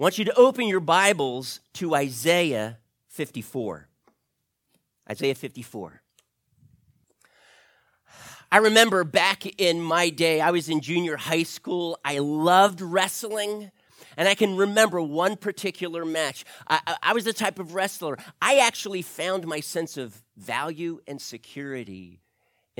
I want you to open your Bibles to Isaiah 54. Isaiah 54. I remember back in my day, I was in junior high school. I loved wrestling. And I can remember one particular match. I, I, was the type of wrestler, I actually found my sense of value and security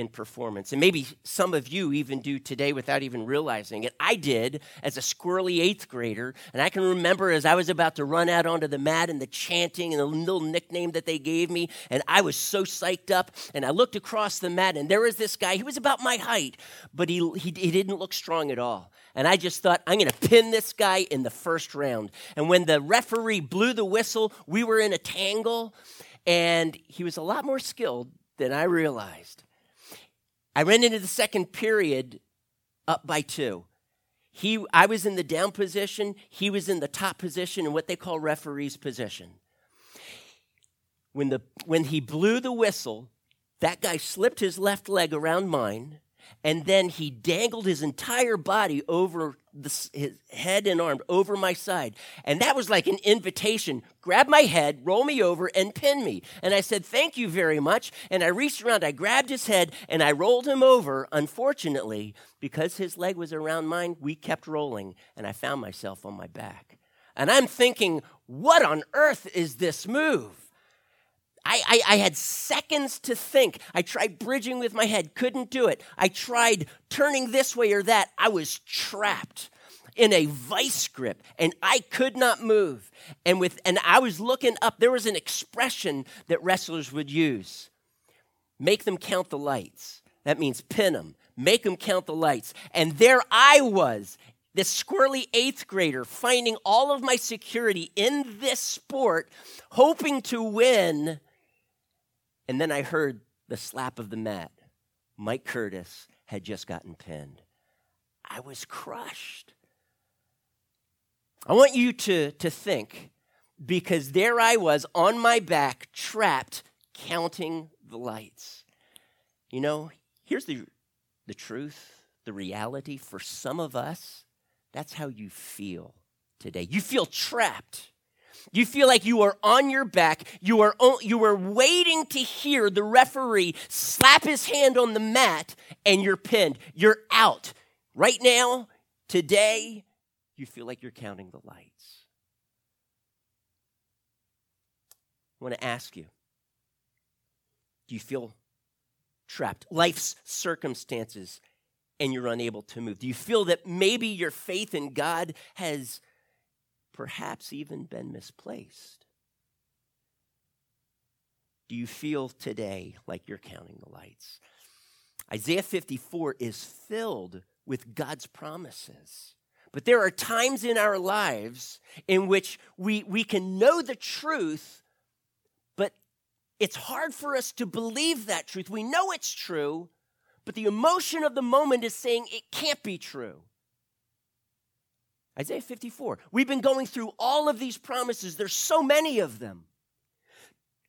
in performance. And maybe some of you even do today without even realizing it. I did as a squirrely eighth grader. And I can remember as I was about to run out onto the mat and the chanting and the little nickname that they gave me. And I was so psyched up. And I looked across the mat and there was this guy. He was about my height, but he, he, he didn't look strong at all. And I just thought, I'm going to pin this guy in the first round. And when the referee blew the whistle, we were in a tangle. And he was a lot more skilled than I realized. I ran into the second period up by two. He, I was in the down position, he was in the top position in what they call referee's position. When, the, when he blew the whistle, that guy slipped his left leg around mine and then he dangled his entire body over his head and arm over my side. And that was like an invitation. Grab my head, roll me over, and pin me. And I said, Thank you very much. And I reached around, I grabbed his head, and I rolled him over. Unfortunately, because his leg was around mine, we kept rolling, and I found myself on my back. And I'm thinking, What on earth is this move? I, I, I, had seconds to think. I tried bridging with my head, couldn't do it. I tried turning this way or that. I was trapped in a vice grip and I could not move. And with and I was looking up. There was an expression that wrestlers would use. Make them count the lights. That means pin them. Make them count the lights. And there I was, this squirrely eighth grader, finding all of my security in this sport, hoping to win and then I heard the slap of the mat. Mike Curtis had just gotten pinned. I was crushed. I want you to, to think because there I was on my back, trapped, counting the lights. You know, here's the, the truth, the reality. For some of us, that's how you feel today. You feel trapped. You feel like you are on your back. You are, you are waiting to hear the referee slap his hand on the mat and you're pinned. You're out. Right now, today, you feel like you're counting the lights. I want to ask you do you feel trapped? Life's circumstances and you're unable to move. Do you feel that maybe your faith in God has perhaps even been misplaced? Do you feel today like you're counting the lights? Isaiah 54 is filled with God's promises. But there are times in our lives in which we, we can know the truth, but it's hard for us to believe that truth. We know it's true, but the emotion of the moment is saying it can't be true. Isaiah 54. We've been going through all of these promises. There's so many of them.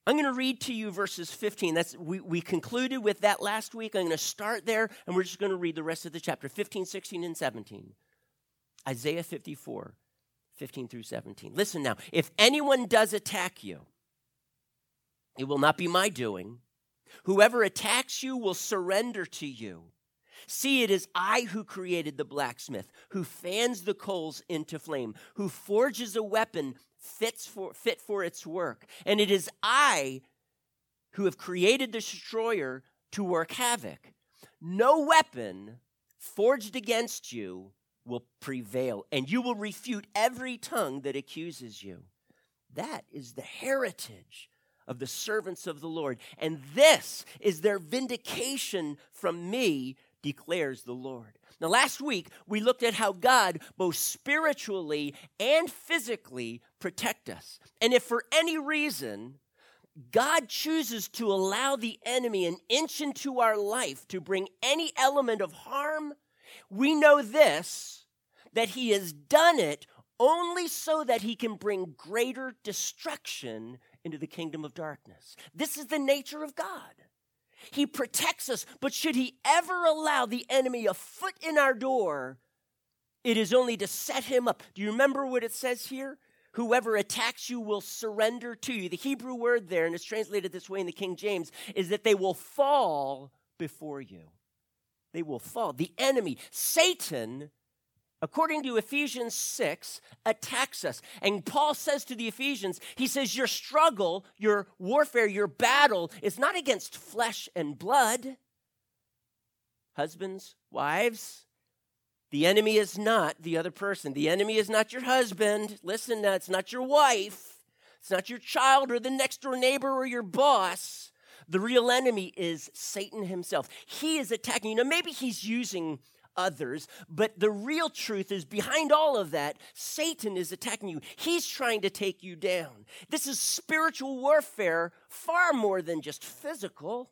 I'm going to read to you verses 15. That's we, we concluded with that last week. I'm going to start there and we're just going to read the rest of the chapter 15, 16, and 17. Isaiah 54, 15 through 17. Listen now. If anyone does attack you, it will not be my doing. Whoever attacks you will surrender to you. See, it is I who created the blacksmith, who fans the coals into flame, who forges a weapon fits for, fit for its work. And it is I who have created the destroyer to work havoc. No weapon forged against you will prevail, and you will refute every tongue that accuses you. That is the heritage of the servants of the Lord. And this is their vindication from me declares the Lord. Now, last week, we looked at how God, both spiritually and physically, protect us. And if for any reason God chooses to allow the enemy an inch into our life to bring any element of harm, we know this that he has done it only so that he can bring greater destruction into the kingdom of darkness. This is the nature of God. He protects us, but should he ever allow the enemy a foot in our door, It is only to set him up. Do you remember what it says here? Whoever attacks you will surrender to you. The Hebrew word there, and it's translated this way in the King James, is that they will fall before you. They will fall. The enemy, Satan, according to Ephesians 6, attacks us. And Paul says to the Ephesians, he says, Your struggle, your warfare, your battle is not against flesh and blood. Husbands, wives, the enemy is not the other person. The enemy is not your husband. Listen, now, it's not your wife. It's not your child or the next door neighbor or your boss. The real enemy is Satan himself. He is attacking you. Now, maybe he's using others, but the real truth is behind all of that, Satan is attacking you. He's trying to take you down. This is spiritual warfare far more than just physical.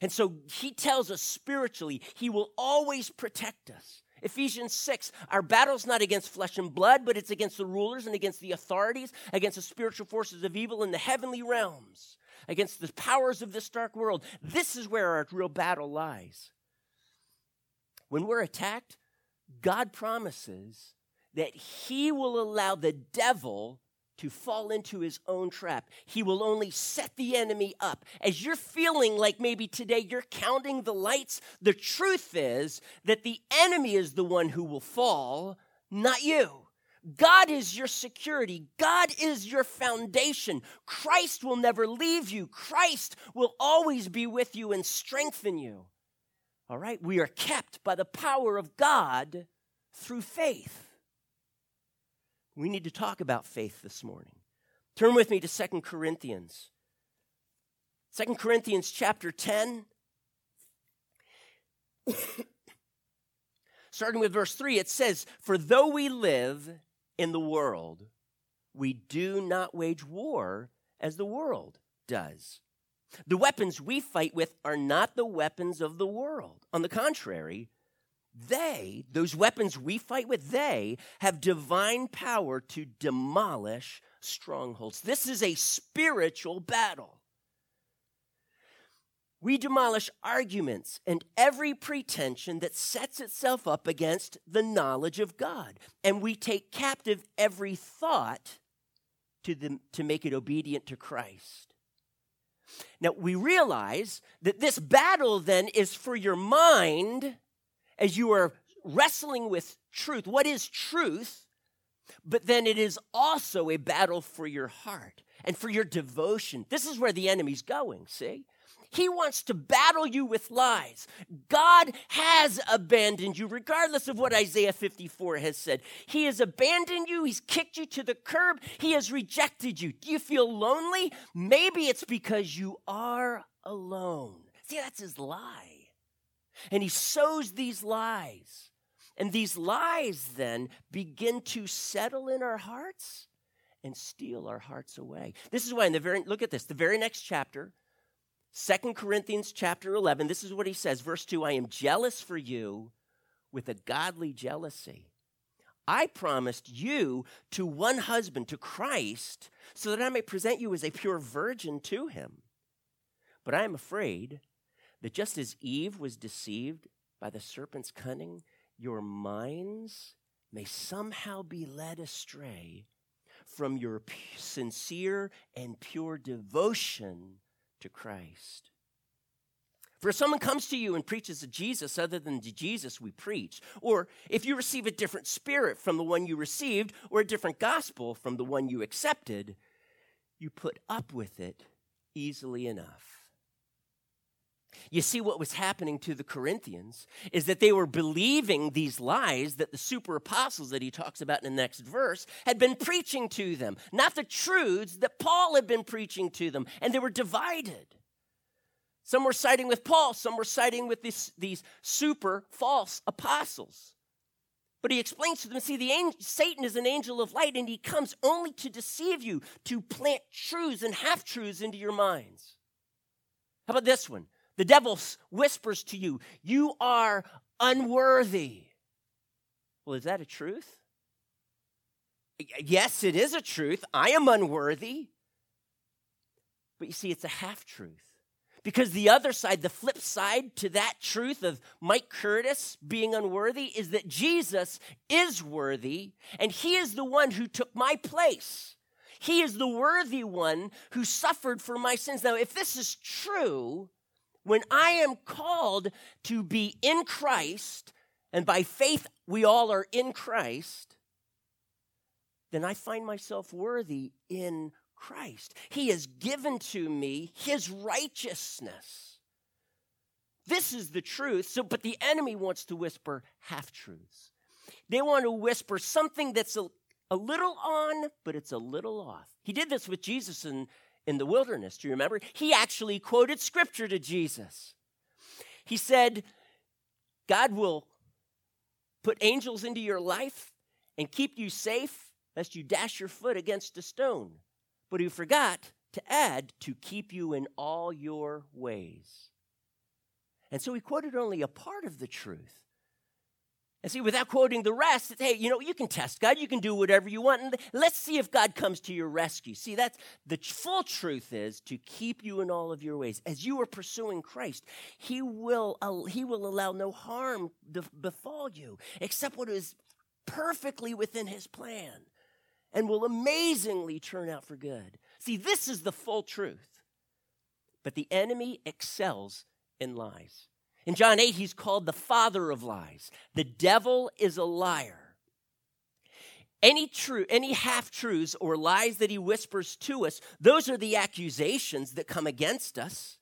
And so he tells us spiritually, he will always protect us. Ephesians 6, our battle's not against flesh and blood, but it's against the rulers and against the authorities, against the spiritual forces of evil in the heavenly realms, against the powers of this dark world. This is where our real battle lies. When we're attacked, God promises that He will allow the devil to fall into his own trap. He will only set the enemy up. As you're feeling like maybe today you're counting the lights, the truth is that the enemy is the one who will fall, not you. God is your security. God is your foundation. Christ will never leave you. Christ will always be with you and strengthen you. All right? We are kept by the power of God through faith. We need to talk about faith this morning. Turn with me to Second Corinthians. Second Corinthians chapter 10. Starting with verse 3, it says, For though we live in the world, we do not wage war as the world does. The weapons we fight with are not the weapons of the world. On the contrary, they, those weapons we fight with, they have divine power to demolish strongholds. This is a spiritual battle. We demolish arguments and every pretension that sets itself up against the knowledge of God. And we take captive every thought to, the, to make it obedient to Christ. Now, we realize that this battle then is for your mind as you are wrestling with truth. What is truth? But then it is also a battle for your heart and for your devotion. This is where the enemy's going, see? He wants to battle you with lies. God has abandoned you, regardless of what Isaiah 54 has said. He has abandoned you. He's kicked you to the curb. He has rejected you. Do you feel lonely? Maybe it's because you are alone. See, that's his lie. And he sows these lies. And these lies then begin to settle in our hearts and steal our hearts away. This is why in the very look at this, the very next chapter, Second Corinthians chapter 11, this is what he says, verse 2, I am jealous for you with a godly jealousy. I promised you to one husband, to Christ, so that I may present you as a pure virgin to him. But I am afraid that just as Eve was deceived by the serpent's cunning, your minds may somehow be led astray from your p- sincere and pure devotion to Christ. For if someone comes to you and preaches a Jesus other than the Jesus we preach, or if you receive a different spirit from the one you received, or a different gospel from the one you accepted, you put up with it easily enough. You see, what was happening to the Corinthians is that they were believing these lies that the super apostles that he talks about in the next verse had been preaching to them, not the truths that Paul had been preaching to them, and they were divided. Some were siding with Paul, some were siding with this, these super false apostles. But he explains to them see, the angel, Satan is an angel of light, and he comes only to deceive you, to plant truths and half truths into your minds. How about this one? The devil whispers to you, You are unworthy. Well, is that a truth? Yes, it is a truth. I am unworthy. But you see, it's a half truth. Because the other side, the flip side to that truth of Mike Curtis being unworthy, is that Jesus is worthy and he is the one who took my place. He is the worthy one who suffered for my sins. Now, if this is true, when I am called to be in Christ, and by faith we all are in Christ, then I find myself worthy in Christ. He has given to me his righteousness. This is the truth. So, but the enemy wants to whisper half truths. They want to whisper something that's a, a little on, but it's a little off. He did this with Jesus in, in the wilderness. Do you remember? He actually quoted scripture to Jesus. He said, God will put angels into your life and keep you safe lest you dash your foot against a stone but he forgot to add to keep you in all your ways. And so he quoted only a part of the truth. And see, without quoting the rest, hey, you know, you can test God, you can do whatever you want, and let's see if God comes to your rescue. See, that's the full truth is to keep you in all of your ways. As you are pursuing Christ, He will He will allow no harm to befall you, except what is perfectly within His plan and will amazingly turn out for good. See, this is the full truth. But the enemy excels in lies. In John 8, he's called the father of lies. The devil is a liar. Any true, any half truths or lies that he whispers to us, those are the accusations that come against us.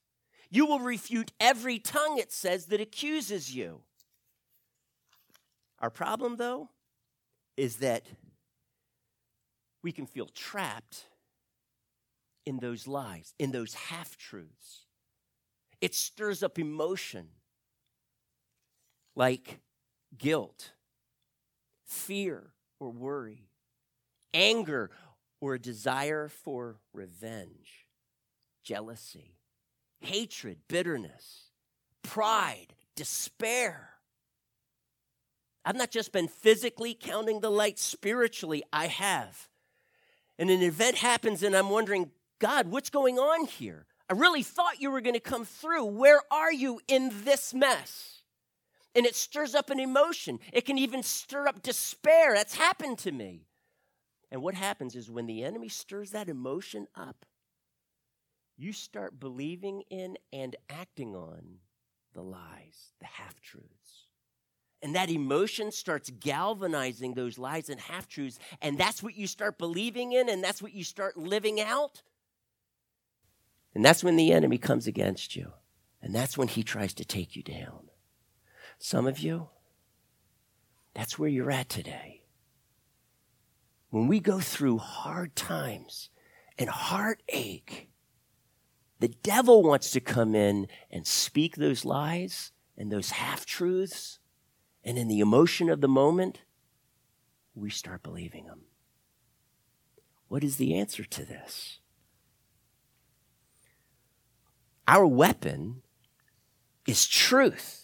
You will refute every tongue, it says, that accuses you. Our problem, though, is that we can feel trapped in those lies, in those half truths. It stirs up emotion like guilt, fear or worry, anger or a desire for revenge, jealousy, hatred, bitterness, pride, despair. I've not just been physically counting the lights, spiritually, I have and an event happens, and I'm wondering, God, what's going on here? I really thought you were going to come through. Where are you in this mess? And it stirs up an emotion. It can even stir up despair. That's happened to me. And what happens is when the enemy stirs that emotion up, you start believing in and acting on the lies, the half truths. And that emotion starts galvanizing those lies and half truths. And that's what you start believing in, and that's what you start living out. And that's when the enemy comes against you. And that's when he tries to take you down. Some of you, that's where you're at today. When we go through hard times and heartache, the devil wants to come in and speak those lies and those half truths and in the emotion of the moment, we start believing them. What is the answer to this? Our weapon is truth.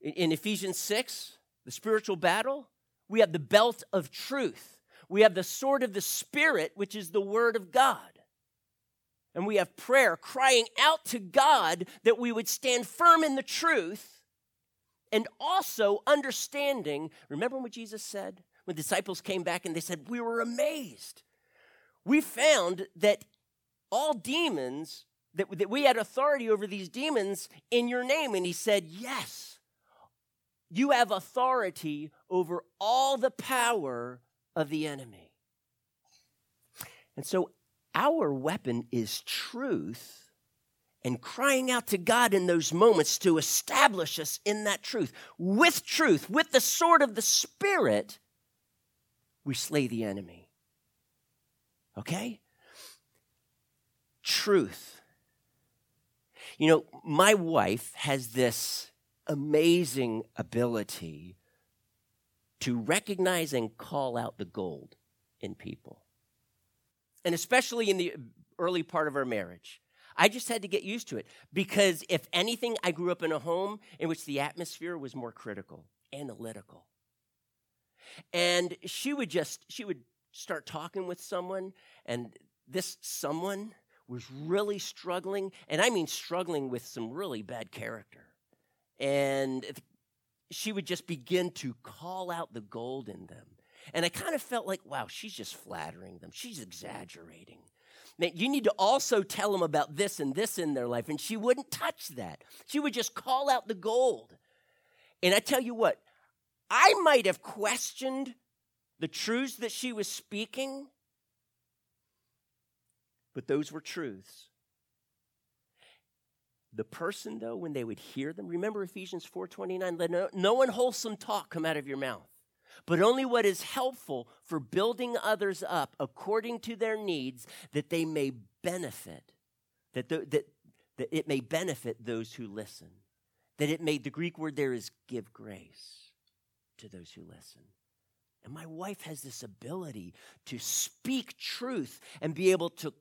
In Ephesians 6, the spiritual battle, we have the belt of truth. We have the sword of the Spirit, which is the word of God. And we have prayer, crying out to God that we would stand firm in the truth and also understanding. Remember what Jesus said when disciples came back and they said, We were amazed. We found that all demons, that, that we had authority over these demons in your name. And he said, Yes, you have authority over all the power of the enemy. And so our weapon is truth and crying out to God in those moments to establish us in that truth. With truth, with the sword of the Spirit, we slay the enemy. Okay? Truth. You know, my wife has this amazing ability to recognize and call out the gold in people. And especially in the early part of our marriage. I just had to get used to it because, if anything, I grew up in a home in which the atmosphere was more critical, analytical. And she would just, she would start talking with someone, and this someone was really struggling, and I mean struggling with some really bad character. And she would just begin to call out the gold in them. And I kind of felt like, wow, she's just flattering them. She's exaggerating. Man, you need to also tell them about this and this in their life. And she wouldn't touch that. She would just call out the gold. And I tell you what, I might have questioned the truths that she was speaking, but those were truths. The person, though, when they would hear them, remember Ephesians 4:29, let no, no unwholesome talk come out of your mouth, but only what is helpful for building others up according to their needs, that they may benefit, that, the, that, that it may benefit those who listen. That it may, the Greek word there is give grace to those who listen. And my wife has this ability to speak truth and be able to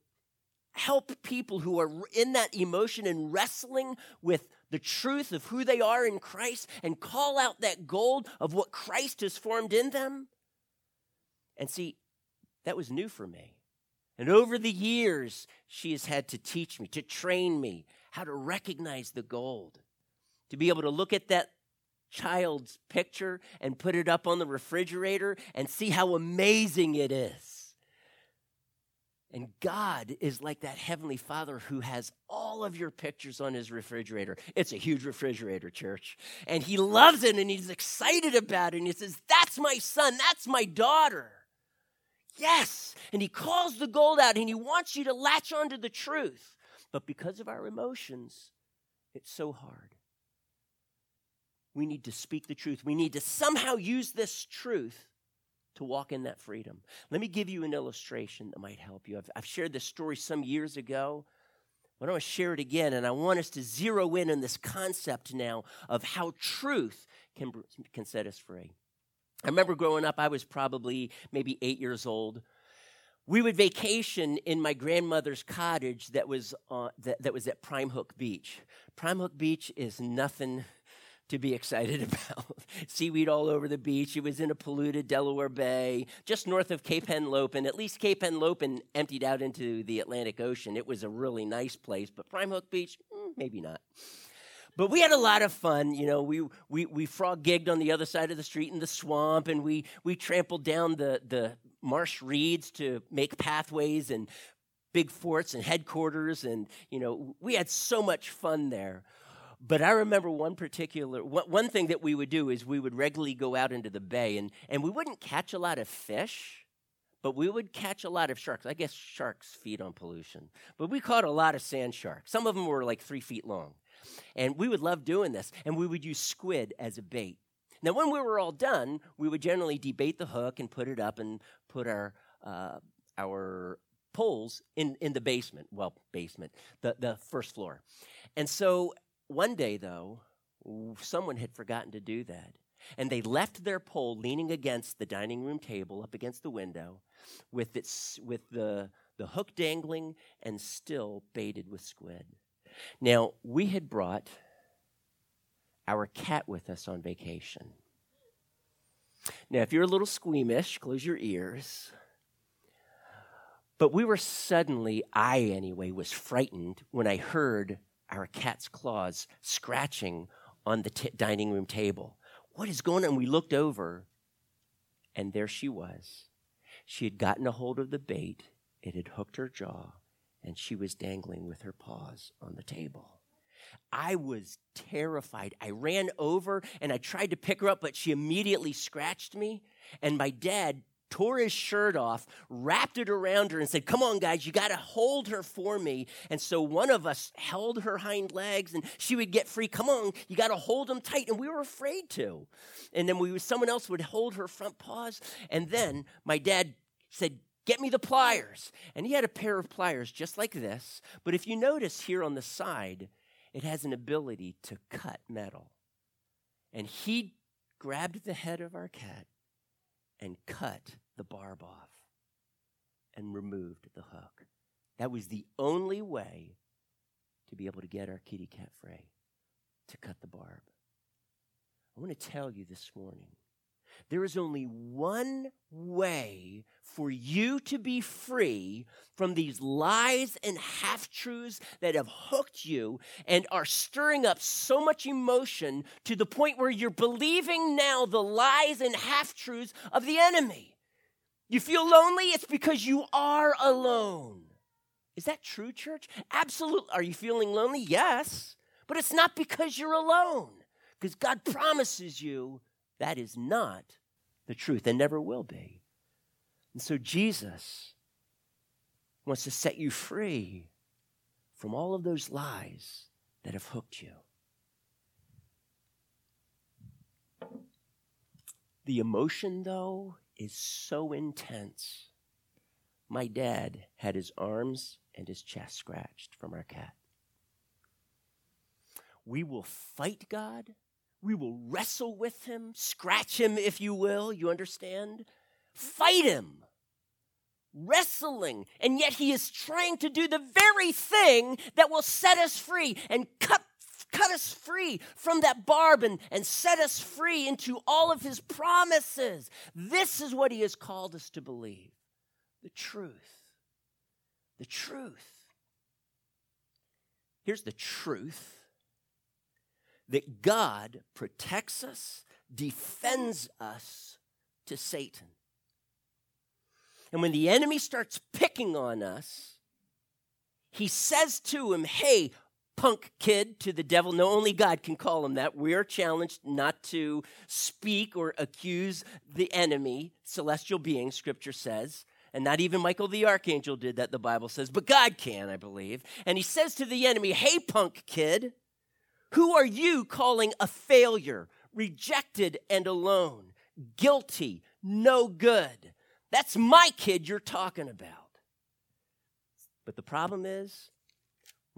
help people who are in that emotion and wrestling with the truth of who they are in Christ and call out that gold of what Christ has formed in them. And see, that was new for me. And over the years, she has had to teach me, to train me how to recognize the gold, to be able to look at that child's picture and put it up on the refrigerator and see how amazing it is and God is like that Heavenly Father who has all of your pictures on his refrigerator. It's a huge refrigerator, church. And he loves it and he's excited about it. And he says, That's my son. That's my daughter. Yes. And he calls the gold out and he wants you to latch onto the truth. But because of our emotions, it's so hard. We need to speak the truth. We need to somehow use this truth to walk in that freedom. Let me give you an illustration that might help you. I've, I've shared this story some years ago, but I want to share it again, and I want us to zero in on this concept now of how truth can, can set us free. I remember growing up, I was probably maybe eight years old. We would vacation in my grandmother's cottage that was, uh, that, that was at Prime Hook Beach. Prime Hook Beach is nothing to be excited about. Seaweed all over the beach. It was in a polluted Delaware Bay, just north of Cape Henlopen. At least Cape Henlopen emptied out into the Atlantic Ocean. It was a really nice place, but Prime Hook Beach, mm, maybe not. But we had a lot of fun. You know, we, we, we frog gigged on the other side of the street in the swamp, and we, we trampled down the, the marsh reeds to make pathways and big forts and headquarters. And, you know, we had so much fun there. But I remember one particular, one thing that we would do is we would regularly go out into the bay and, and we wouldn't catch a lot of fish, but we would catch a lot of sharks. I guess sharks feed on pollution. But we caught a lot of sand sharks. Some of them were like three feet long. And we would love doing this. And we would use squid as a bait. Now, when we were all done, we would generally debait the hook and put it up and put our, uh, our poles in, in the basement. Well, basement, the, the first floor. And so one day, though, someone had forgotten to do that. And they left their pole leaning against the dining room table up against the window with, its, with the, the hook dangling and still baited with squid. Now, we had brought our cat with us on vacation. Now, if you're a little squeamish, close your ears. But we were suddenly, I anyway, was frightened when I heard our cat's claws scratching on the t- dining room table. What is going on? We looked over, and there she was. She had gotten a hold of the bait, it had hooked her jaw, and she was dangling with her paws on the table. I was terrified. I ran over and I tried to pick her up, but she immediately scratched me. And my dad tore his shirt off, wrapped it around her, and said, Come on, guys, you got to hold her for me. And so one of us held her hind legs, and she would get free. Come on, you got to hold them tight. And we were afraid to. And then we, someone else would hold her front paws. And then my dad said, Get me the pliers. And he had a pair of pliers just like this. But if you notice here on the side, it has an ability to cut metal. And he grabbed the head of our cat and cut the barb off and removed the hook. That was the only way to be able to get our kitty cat free, to cut the barb. I want to tell you this morning There is only one way for you to be free from these lies and half truths that have hooked you and are stirring up so much emotion to the point where you're believing now the lies and half truths of the enemy. You feel lonely? It's because you are alone. Is that true, church? Absolutely. Are you feeling lonely? Yes. But it's not because you're alone, because God promises you that is not the truth and never will be. And so Jesus wants to set you free from all of those lies that have hooked you. The emotion, though, is so intense. My dad had his arms and his chest scratched from our cat. We will fight God. We will wrestle with him, scratch him, if you will. You understand? Fight him. Wrestling. And yet he is trying to do the very thing that will set us free and cut cut us free from that barb and, and set us free into all of his promises. This is what he has called us to believe the truth. The truth. Here's the truth that God protects us, defends us to Satan. And when the enemy starts picking on us, he says to him, Hey, punk kid to the devil. No, only God can call him that. We are challenged not to speak or accuse the enemy, celestial being, scripture says. And not even Michael the archangel did that, the Bible says, but God can, I believe. And he says to the enemy, Hey, punk kid, who are you calling a failure, rejected and alone, guilty, no good? That's my kid you're talking about. But the problem is,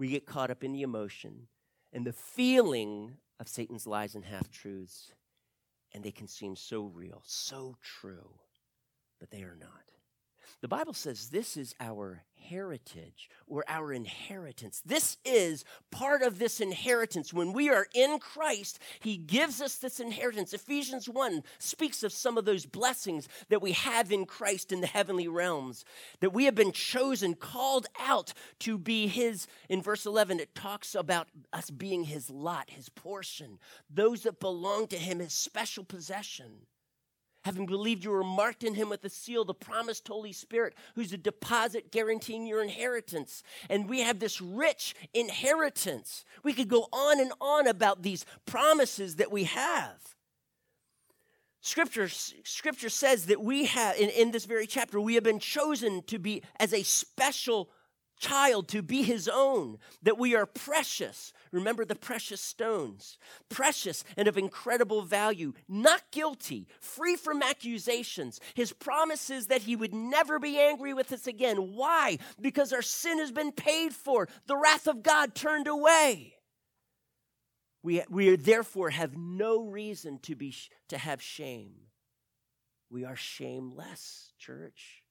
we get caught up in the emotion and the feeling of Satan's lies and half truths, and they can seem so real, so true, but they are not. The Bible says this is our heritage or our inheritance. This is part of this inheritance. When we are in Christ, He gives us this inheritance. Ephesians 1 speaks of some of those blessings that we have in Christ in the heavenly realms, that we have been chosen, called out to be His. In verse 11, it talks about us being His lot, His portion, those that belong to Him, His special possession having believed you were marked in him with the seal, the promised Holy Spirit, who's a deposit guaranteeing your inheritance. And we have this rich inheritance. We could go on and on about these promises that we have. Scripture, scripture says that we have, in, in this very chapter, we have been chosen to be as a special child to be his own, that we are precious. Remember the precious stones, precious and of incredible value, not guilty, free from accusations. His promise is that he would never be angry with us again. Why? Because our sin has been paid for, the wrath of God turned away. We, we therefore have no reason to, be, to have shame. We are shameless, church.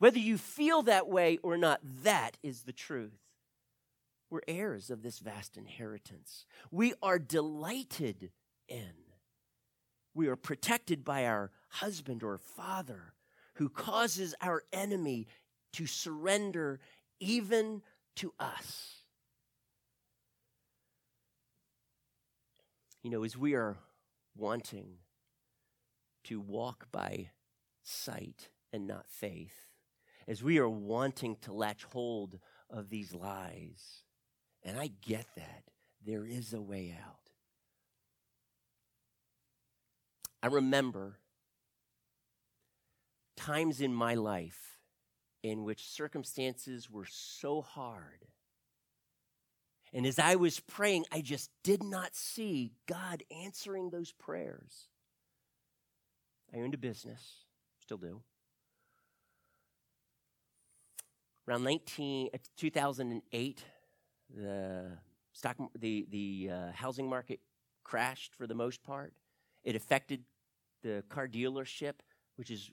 Whether you feel that way or not, that is the truth. We're heirs of this vast inheritance. We are delighted in. We are protected by our husband or father who causes our enemy to surrender even to us. You know, as we are wanting to walk by sight and not faith, as we are wanting to latch hold of these lies. And I get that. There is a way out. I remember times in my life in which circumstances were so hard. And as I was praying, I just did not see God answering those prayers. I owned a business, still do. Around 19, uh, 2008, the stock, the, the uh, housing market crashed for the most part. It affected the car dealership, which is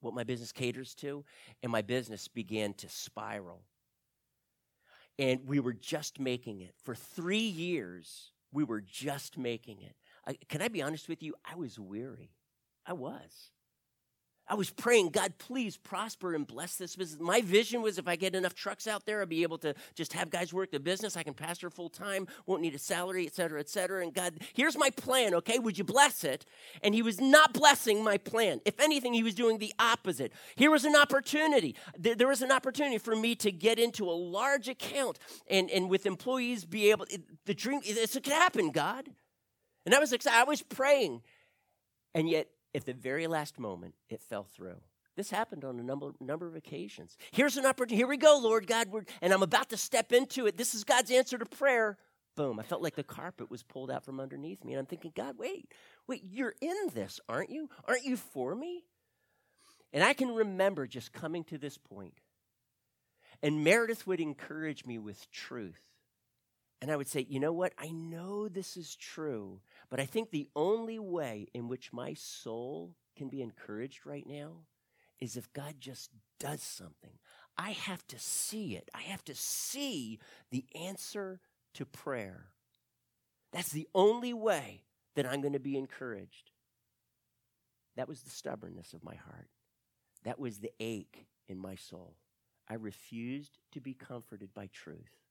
what my business caters to, and my business began to spiral. And we were just making it. For three years, we were just making it. I, can I be honest with you? I was weary. I was. I was praying, God, please prosper and bless this business. My vision was if I get enough trucks out there, I'll be able to just have guys work the business. I can pastor full time, won't need a salary, et cetera, et cetera. And God, here's my plan, okay? Would you bless it? And He was not blessing my plan. If anything, He was doing the opposite. Here was an opportunity. There was an opportunity for me to get into a large account and, and with employees be able, the dream, it could happen, God. And I was excited. I was praying. And yet, at the very last moment, it fell through. This happened on a number, number of occasions. Here's an opportunity. Here we go, Lord God. and I'm about to step into it. This is God's answer to prayer. Boom. I felt like the carpet was pulled out from underneath me. And I'm thinking, God, wait, wait, you're in this, aren't you? Aren't you for me? And I can remember just coming to this point. And Meredith would encourage me with truth. And I would say, you know what? I know this is true, but I think the only way in which my soul can be encouraged right now is if God just does something. I have to see it. I have to see the answer to prayer. That's the only way that I'm going to be encouraged. That was the stubbornness of my heart. That was the ache in my soul. I refused to be comforted by truth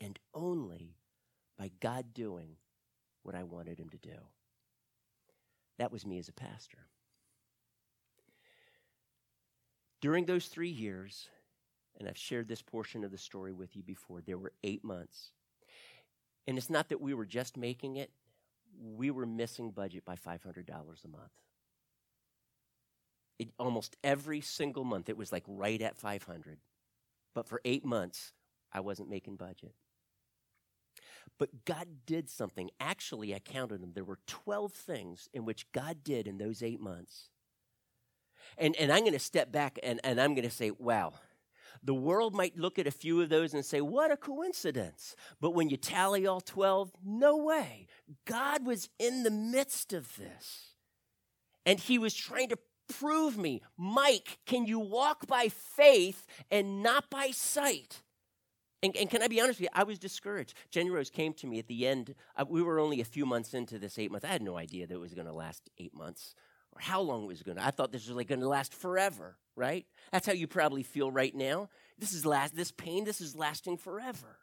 and only by God doing what I wanted him to do. That was me as a pastor. During those three years, and I've shared this portion of the story with you before, there were eight months. And it's not that we were just making it, we were missing budget by $500 a month. It, almost every single month, it was like right at 500. But for eight months, I wasn't making budget. But God did something. Actually, I counted them. There were 12 things in which God did in those eight months. And, and I'm going to step back and, and I'm going to say, wow, the world might look at a few of those and say, what a coincidence. But when you tally all 12, no way. God was in the midst of this. And he was trying to prove me, Mike, can you walk by faith and not by sight? And, and, can I be honest with you? I was discouraged. Jenny Rose came to me at the end. Uh, we were only a few months into this eight months. I had no idea that it was going to last eight months or how long it was going to. I thought this was like going to last forever, right? That's how you probably feel right now. This is last. This pain. This is lasting forever.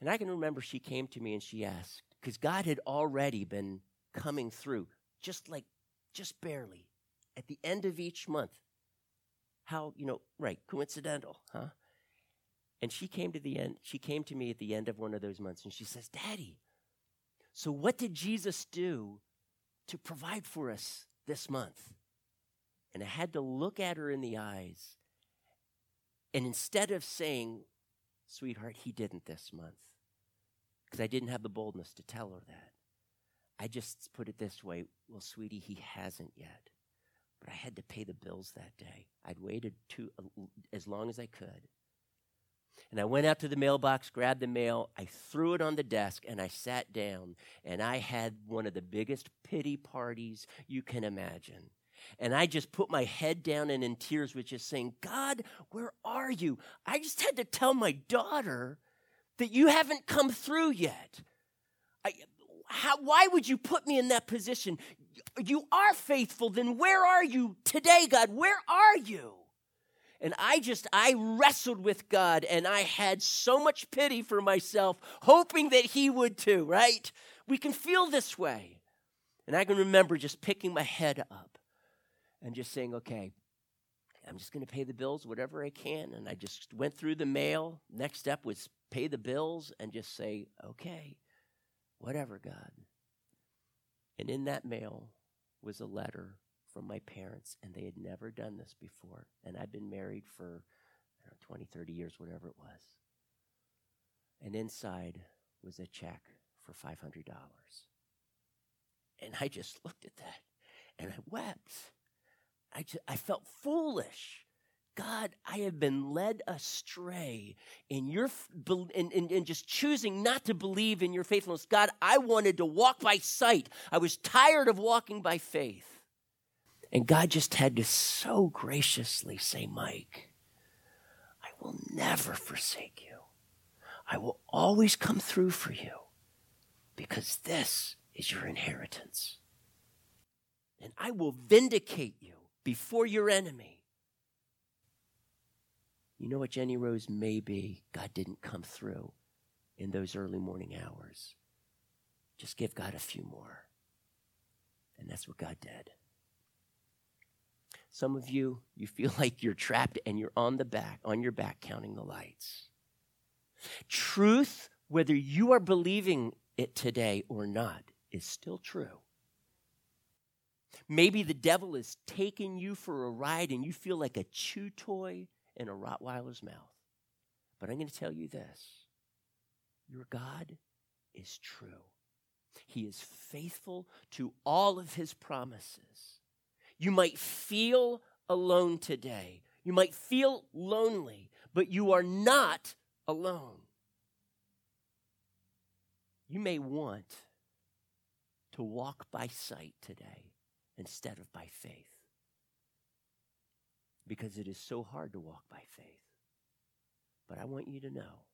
And I can remember she came to me and she asked because God had already been coming through, just like, just barely, at the end of each month. How you know? Right? Coincidental, huh? And she came to the end, she came to me at the end of one of those months and she says, Daddy, so what did Jesus do to provide for us this month? And I had to look at her in the eyes. And instead of saying, Sweetheart, he didn't this month, because I didn't have the boldness to tell her that, I just put it this way Well, sweetie, he hasn't yet. But I had to pay the bills that day. I'd waited too, uh, as long as I could. And I went out to the mailbox, grabbed the mail, I threw it on the desk, and I sat down. And I had one of the biggest pity parties you can imagine. And I just put my head down and in tears was just saying, God, where are you? I just had to tell my daughter that you haven't come through yet. I, how, why would you put me in that position? You are faithful, then where are you today, God? Where are you? And I just, I wrestled with God and I had so much pity for myself, hoping that He would too, right? We can feel this way. And I can remember just picking my head up and just saying, okay, I'm just going to pay the bills, whatever I can. And I just went through the mail. Next step was pay the bills and just say, okay, whatever, God. And in that mail was a letter from my parents, and they had never done this before. And I'd been married for know, 20, 30 years, whatever it was. And inside was a check for $500. And I just looked at that and I wept. I, just, I felt foolish. God, I have been led astray in your in, in, in, just choosing not to believe in your faithfulness. God, I wanted to walk by sight. I was tired of walking by faith. And God just had to so graciously say, Mike, I will never forsake you. I will always come through for you because this is your inheritance. and I will vindicate you before your enemy. You know what, Jenny Rose? Maybe God didn't come through in those early morning hours. Just give God a few more. And that's what God did. Some of you, you feel like you're trapped and you're on the back, on your back counting the lights. Truth, whether you are believing it today or not, is still true. Maybe the devil is taking you for a ride and you feel like a chew toy in a Rottweiler's mouth. But I'm going to tell you this your God is true. He is faithful to all of his promises. You might feel alone today. You might feel lonely, but you are not alone. You may want to walk by sight today instead of by faith because it is so hard to walk by faith. But I want you to know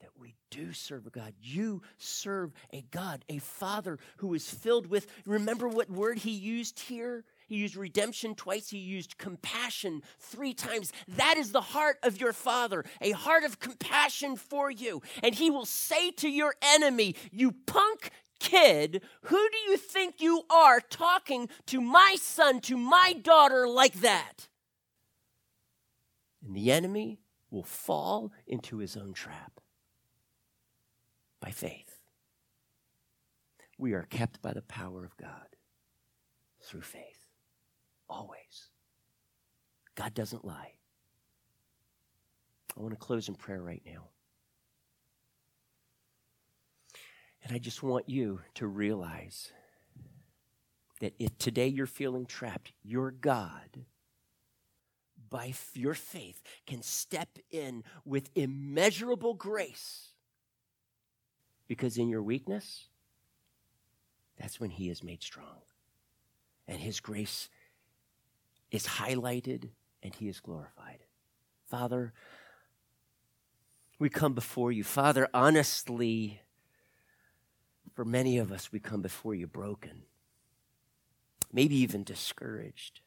that we do serve a God. You serve a God, a Father who is filled with, remember what word he used here? He used redemption twice. He used compassion three times. That is the heart of your Father, a heart of compassion for you. And He will say to your enemy, You punk kid, who do you think you are talking to my son, to my daughter like that? And the enemy will fall into his own trap by faith. We are kept by the power of God through faith. Always. God doesn't lie. I want to close in prayer right now. And I just want you to realize that if today you're feeling trapped, your God by your faith, can step in with immeasurable grace. Because in your weakness, that's when He is made strong. And His grace is highlighted and He is glorified. Father, we come before you. Father, honestly, for many of us, we come before you broken, maybe even discouraged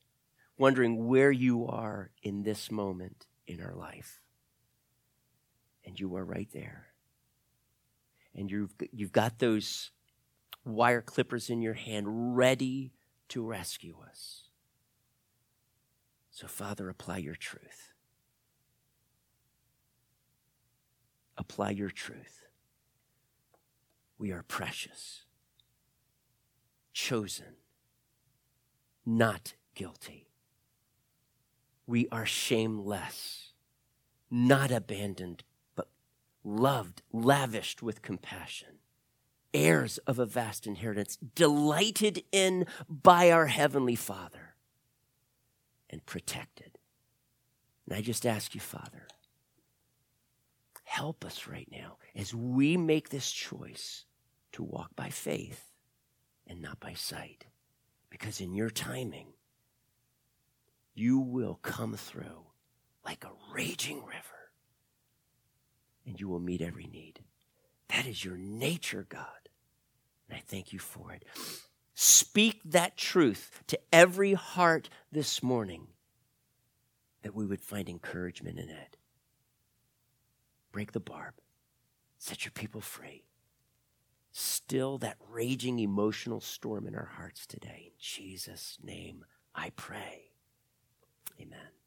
wondering where you are in this moment in our life. And you are right there. And you've, you've got those wire clippers in your hand ready to rescue us. So, Father, apply your truth. Apply your truth. We are precious, chosen, not guilty we are shameless, not abandoned, but loved, lavished with compassion, heirs of a vast inheritance, delighted in by our Heavenly Father, and protected. And I just ask you, Father, help us right now as we make this choice to walk by faith and not by sight. Because in your timing, you will come through like a raging river and you will meet every need. That is your nature, God. And I thank you for it. Speak that truth to every heart this morning that we would find encouragement in it. Break the barb, set your people free. Still that raging emotional storm in our hearts today. In Jesus' name, I pray. Amen.